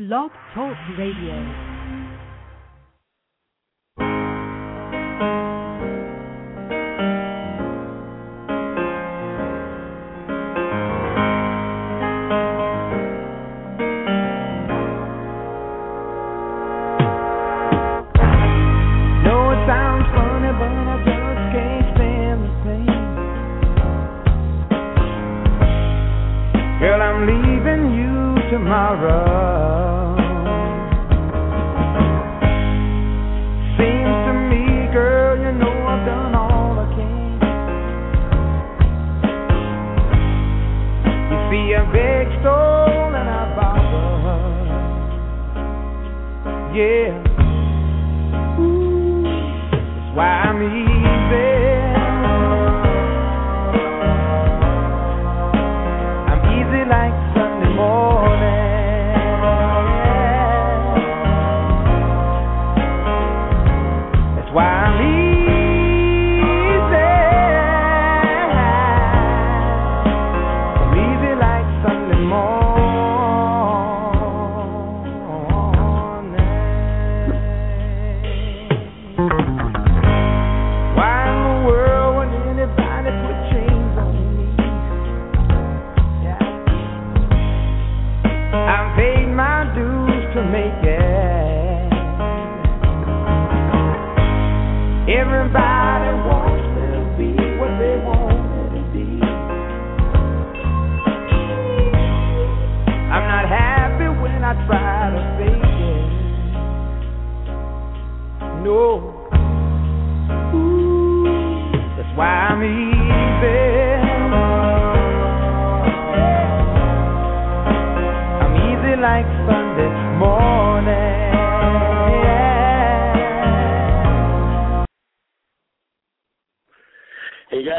Blog Talk Radio.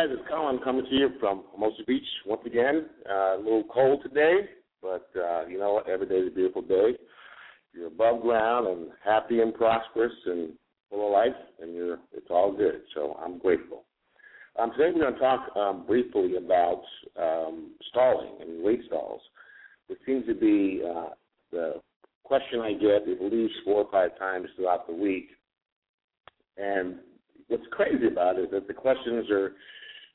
Guys, it's Colin coming to you from Hermosa Beach once again. Uh, a little cold today, but uh, you know what? Every day is a beautiful day. You're above ground and happy and prosperous and full of life, and you're it's all good. So I'm grateful. Um, today we're going to talk um, briefly about um, stalling and weight stalls, which seems to be uh, the question I get at least four or five times throughout the week. And what's crazy about it is that the questions are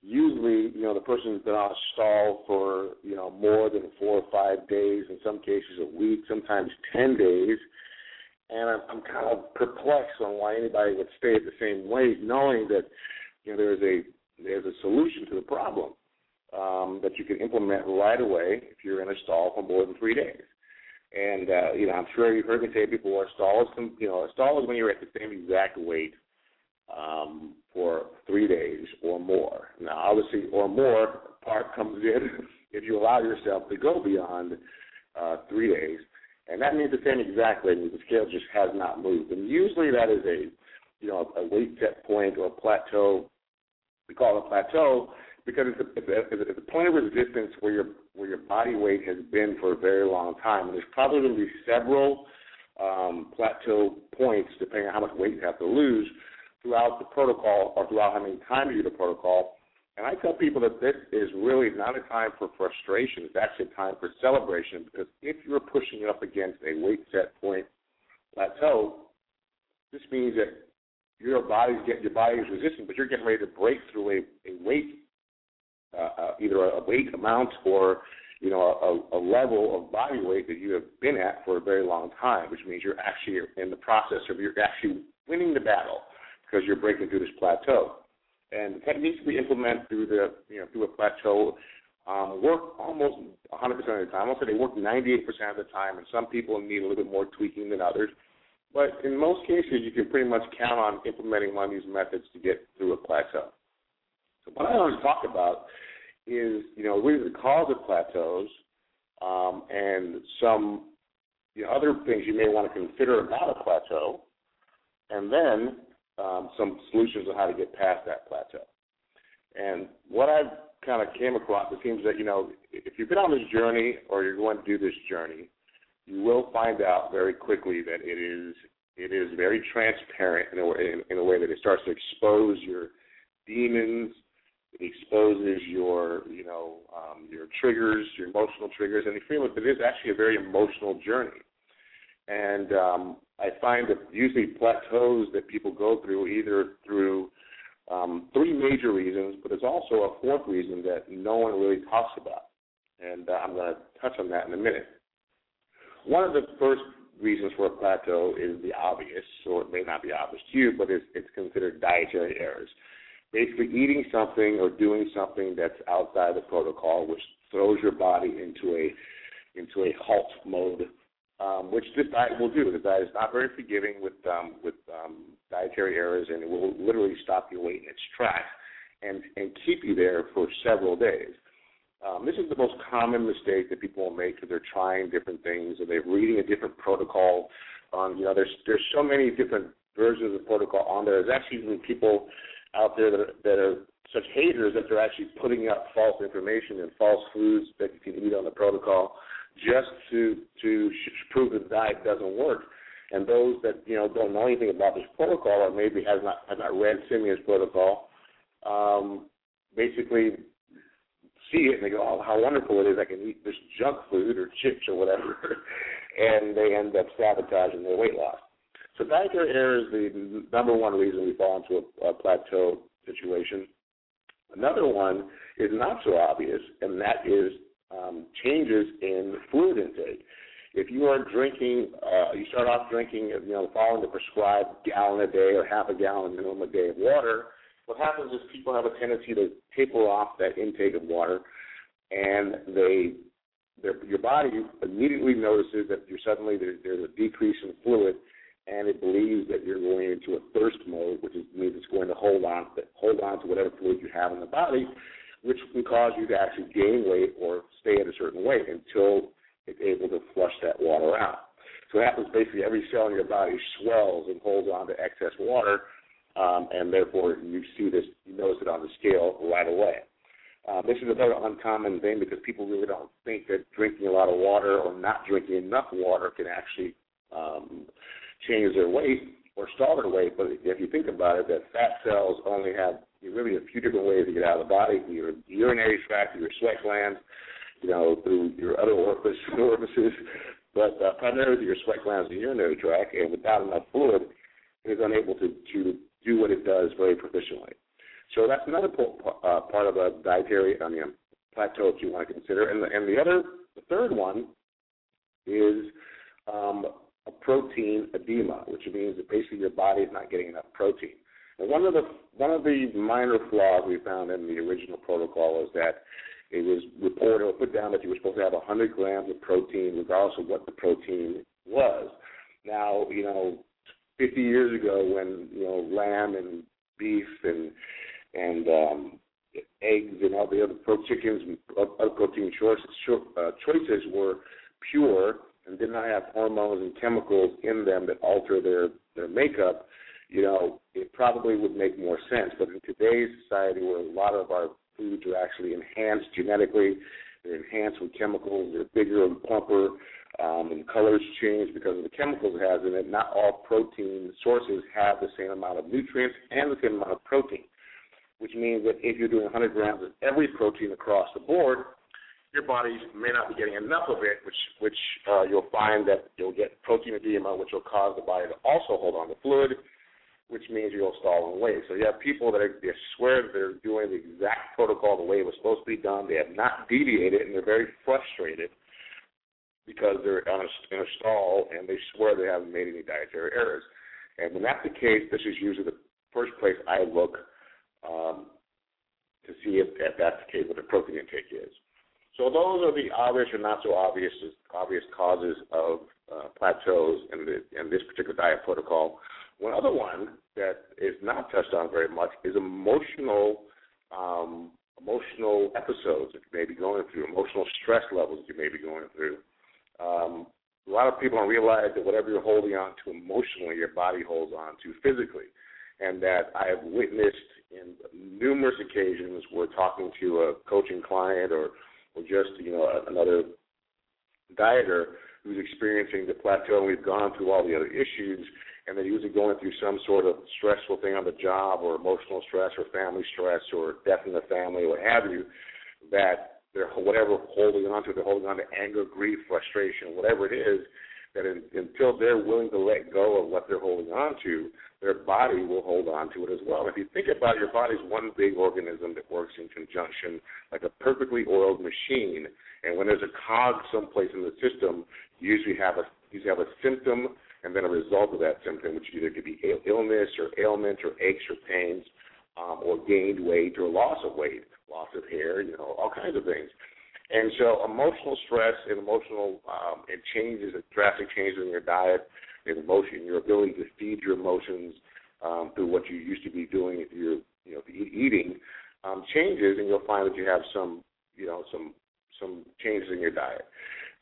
usually, you know, the person's been on a stall for, you know, more than four or five days, in some cases a week, sometimes 10 days. And I'm, I'm kind of perplexed on why anybody would stay at the same weight, knowing that, you know, there's a there's a solution to the problem um, that you can implement right away if you're in a stall for more than three days. And uh, you know, I'm sure you've heard me say before, a stall is, you know, a stall is when you're at the same exact weight um, for three days or more. Now, obviously, or more part comes in if you allow yourself to go beyond uh, three days, and that means the same exact weight. The scale just has not moved, and usually that is a you know a weight set point or a plateau. We call it a plateau because it's a, it's a, it's a point of resistance where your where your body weight has been for a very long time, and there's probably going to be several um, plateau points depending on how much weight you have to lose throughout the protocol or throughout how many times you do the protocol. And I tell people that this is really not a time for frustration. It's actually a time for celebration because if you're pushing it up against a weight set point plateau, this means that your body's getting your body is resistant, but you're getting ready to break through a, a weight, uh, uh, either a weight amount or you know a, a level of body weight that you have been at for a very long time, which means you're actually in the process of you're actually winning the battle because you're breaking through this plateau. And the techniques we implement through the you know through a plateau um, work almost 100% of the time. I'll say they work 98% of the time, and some people need a little bit more tweaking than others. But in most cases, you can pretty much count on implementing one of these methods to get through a plateau. So what I want to talk about is, you know, the cause of plateaus, um, and some other things you may want to consider about a plateau, and then um, some solutions on how to get past that plateau. And what I've kind of came across, it seems that you know, if you've been on this journey or you're going to do this journey, you will find out very quickly that it is it is very transparent in a way, in, in a way that it starts to expose your demons, it exposes your you know um, your triggers, your emotional triggers, and you feel that it is actually a very emotional journey. And um, I find that usually plateaus that people go through either through um, three major reasons, but there's also a fourth reason that no one really talks about, and uh, I'm going to touch on that in a minute. One of the first reasons for a plateau is the obvious, or it may not be obvious to you, but it's, it's considered dietary errors. Basically, eating something or doing something that's outside the protocol, which throws your body into a into a halt mode, um, which this diet will do. The diet is not very forgiving with um, with um, dietary errors, and it will literally stop your weight in its tracks and and keep you there for several days. Um, this is the most common mistake that people will make because they're trying different things or they're reading a different protocol. Um, you know, there's there's so many different versions of the protocol on there. There's actually even people out there that are, that are such haters that they're actually putting up false information and false foods that you can eat on the protocol just to to prove that the diet doesn't work. And those that you know don't know anything about this protocol or maybe has not has not read Simeons' protocol, um, basically see it and they go, "Oh, how wonderful it is! I can eat this junk food or chips or whatever," and they end up sabotaging their weight loss. So dietary error is the number one reason we fall into a, a plateau situation. Another one is not so obvious, and that is um, changes in fluid intake. If you are drinking, uh, you start off drinking, you know, following the prescribed gallon a day or half a gallon minimum a day of water, what happens is people have a tendency to taper off that intake of water, and they their, your body immediately notices that you're suddenly there, there's a decrease in fluid, and it believes that you're going into a thirst mode, which is, means it's going to hold on to, hold on to whatever fluid you have in the body, which can cause you to actually gain weight or stay at a certain weight until it's able to flush that water out. So it happens basically every cell in your body swells and holds on to excess water um, and therefore you see this, you notice it on the scale right away. Uh, this is another uncommon thing because people really don't think that drinking a lot of water or not drinking enough water can actually um, change their weight or stall their weight. But if you think about it, that fat cells only have really a few different ways to get out of the body: your urinary tract, your sweat glands, you know, through your other orifice, orifices, but uh, primarily your sweat glands and urinary tract. And without enough fluid, it is unable to to do what it does very proficiently. So that's another uh, part of a dietary, I mean, plateau if you want to consider. And the, and the other, the third one is um, a protein edema, which means that basically your body is not getting enough protein. And one of the one of the minor flaws we found in the original protocol is that it was reported or put down that you were supposed to have 100 grams of protein, regardless of what the protein was. Now, you know, 50 years ago when you know lamb and beef and and um, eggs and all the other pro chickens other protein choices uh, choices were pure and did not have hormones and chemicals in them that alter their their makeup, you know, it probably would make more sense. But in today's society, where a lot of our foods are actually enhanced genetically, they're enhanced with chemicals, they're bigger and plumper, um, and colors change because of the chemicals it has in it. Not all protein sources have the same amount of nutrients and the same amount of protein, which means that if you're doing 100 grams of every protein across the board, your body may not be getting enough of it, which which uh, you'll find that you'll get protein edema, which will cause the body to also hold on to fluid, which means you'll stall in weight. So you have people that are, they swear that they're doing the exact protocol the way it was supposed to be done. They have not deviated, and they're very frustrated because they're on a, in a stall and they swear they haven't made any dietary errors. And when that's the case, this is usually the first place I look um, to see if, if that's the case, what the protein intake is. So those are the obvious or not so obvious obvious causes of uh, plateaus in, the, in this particular diet protocol. One other one that is not touched on very much is emotional um, emotional episodes that you may be going through, emotional stress levels that you may be going through. Um, a lot of people don't realize that whatever you're holding on to emotionally, your body holds on to physically. And that I have witnessed in numerous occasions where talking to a coaching client or, or just, you know, another dieter who's experiencing the plateau and we've gone through all the other issues and they're usually going through some sort of stressful thing on the job or emotional stress or family stress or death in the family or what have you, that they're whatever holding on to, they're holding on to anger, grief, frustration, whatever it is, that in, until they're willing to let go of what they're holding on to, their body will hold on to it as well. If you think about it, your body's one big organism that works in conjunction like a perfectly oiled machine, and when there's a cog someplace in the system, you usually have a you have a symptom and then a result of that symptom, which either could be illness or ailment or aches or pains, um, or gained weight or loss of weight, loss of hair, you know, all kinds of things. And so emotional stress and emotional um, and changes, drastic changes in your diet, in emotion, your ability to feed your emotions um, through what you used to be doing if you're, you know, eating, um, changes, and you'll find that you have some, you know, some some changes in your diet.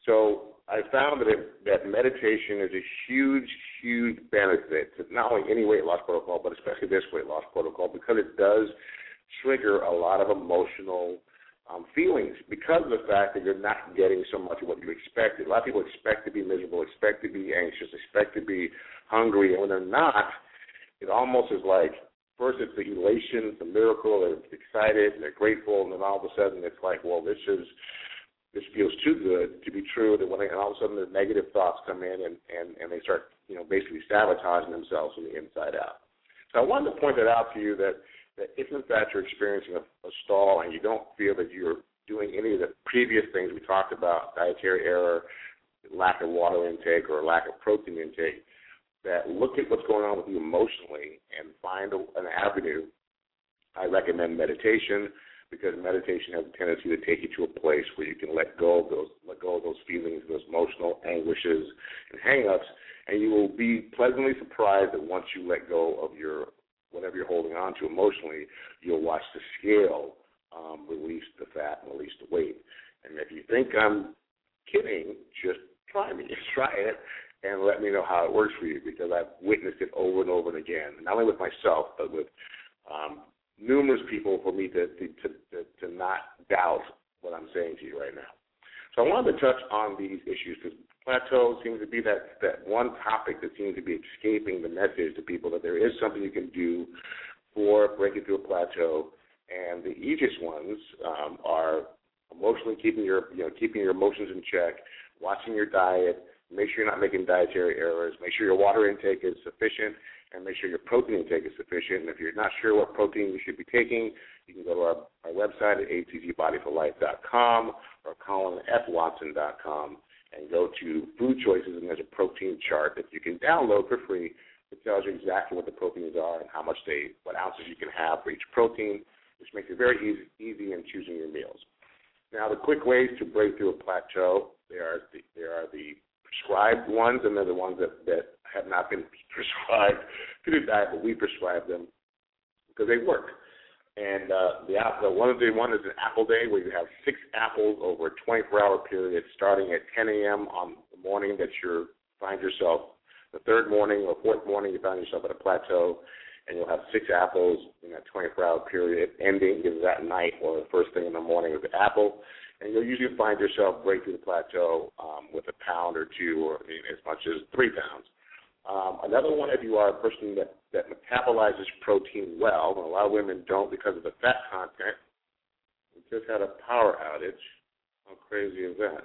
So I found that it, that meditation is a huge, huge benefit to not only any weight loss protocol, but especially this weight loss protocol because it does trigger a lot of emotional um, feelings because of the fact that you're not getting so much of what you expected. A lot of people expect to be miserable, expect to be anxious, expect to be hungry, and when they're not, it almost is like first it's the elation, the miracle, they're excited, and they're grateful, and then all of a sudden it's like, well, this is this feels too good to be true that when they, and all of a sudden the negative thoughts come in and, and, and they start, you know, basically sabotaging themselves from the inside out. So I wanted to point that out to you that, that if in fact you're experiencing a, a stall and you don't feel that you're doing any of the previous things we talked about, dietary error, lack of water intake or lack of protein intake, that look at what's going on with you emotionally and find a, an avenue. I recommend meditation because meditation has a tendency to take you to a place where you can let go of those let go of those feelings, those emotional anguishes and hang-ups, and you will be pleasantly surprised that once you let go of your whatever you're holding on to emotionally, you'll watch the scale um, release the fat and release the weight. And if you think I'm kidding, just try me, try it, and let me know how it works for you because I've witnessed it over and over and again, not only with myself but with um, numerous people for me to, to, to, to not doubt what I'm saying to you right now. So I wanted to touch on these issues because plateau seems to be that, that one topic that seems to be escaping the message to people that there is something you can do for breaking through a plateau. And the easiest ones um, are emotionally keeping your you know keeping your emotions in check, watching your diet, make sure you're not making dietary errors, make sure your water intake is sufficient, and make sure your protein intake is sufficient. And if you're not sure what protein you should be taking, you can go to our, our website at atzbodyforlife.com or colinfwatson.com and go to food choices, and there's a protein chart that you can download for free. It tells you exactly what the proteins are and how much they, what ounces you can have for each protein, which makes it very easy, easy in choosing your meals. Now, the quick ways to break through a plateau, there are the, there are the prescribed ones, and they're the ones that, that have not been prescribed to the diet, but we prescribe them because they work. And uh, the, the one of the one is an apple day where you have six apples over a 24-hour period, starting at 10 a.m. on the morning that you find yourself. The third morning or fourth morning, you find yourself at a plateau, and you'll have six apples in that 24-hour period, ending either that night or the first thing in the morning with the apple and you'll usually find yourself break through the plateau um, with a pound or two, or as much as three pounds. Um, another one, if you are a person that, that metabolizes protein well, and a lot of women don't because of the fat content. We just had a power outage. How crazy is that?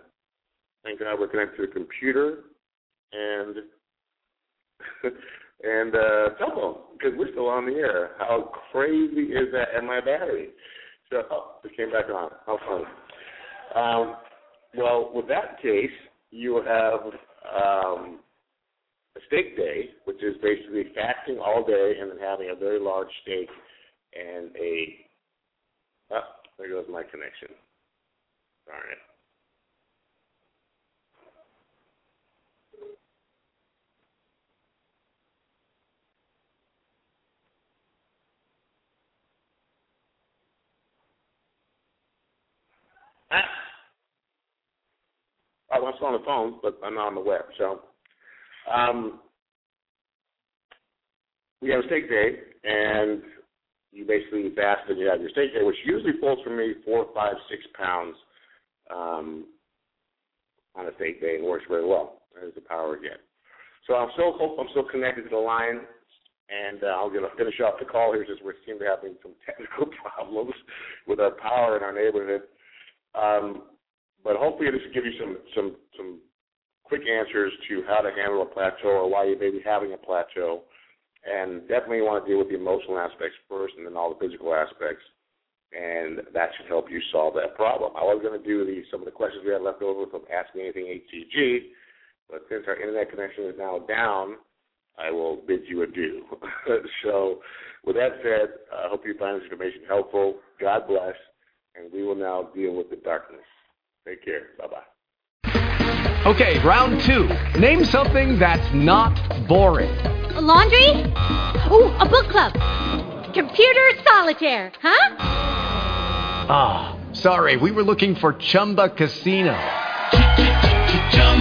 Thank God we're connected to the computer and and uh, cell phone because we're still on the air. How crazy is that? And my battery. So oh, it came back on. How fun. Um, well, with that case, you have um, a steak day, which is basically fasting all day and then having a very large steak and a. Oh, there goes my connection. Darn it. I'm still on the phone, but I'm not on the web. So, um, we have a steak day, and you basically fast and you have your steak day, which usually pulls for me four, five, six pounds um, on a steak day and works very well. There's the power again. So I'm still hope I'm still connected to the line, and uh, I'm going to finish off the call here since we seem to be having some technical problems with our power in our neighborhood. Um, but hopefully this will give you some some some quick answers to how to handle a plateau or why you may be having a plateau. And definitely want to deal with the emotional aspects first and then all the physical aspects. And that should help you solve that problem. I was going to do the, some of the questions we had left over from Ask Me Anything HCG, but since our internet connection is now down, I will bid you adieu. so, with that said, I hope you find this information helpful. God bless, and we will now deal with the darkness. Take care. Bye bye. Okay, round two. Name something that's not boring. A laundry? Ooh, a book club. Computer solitaire, huh? Ah, sorry, we were looking for Chumba Casino.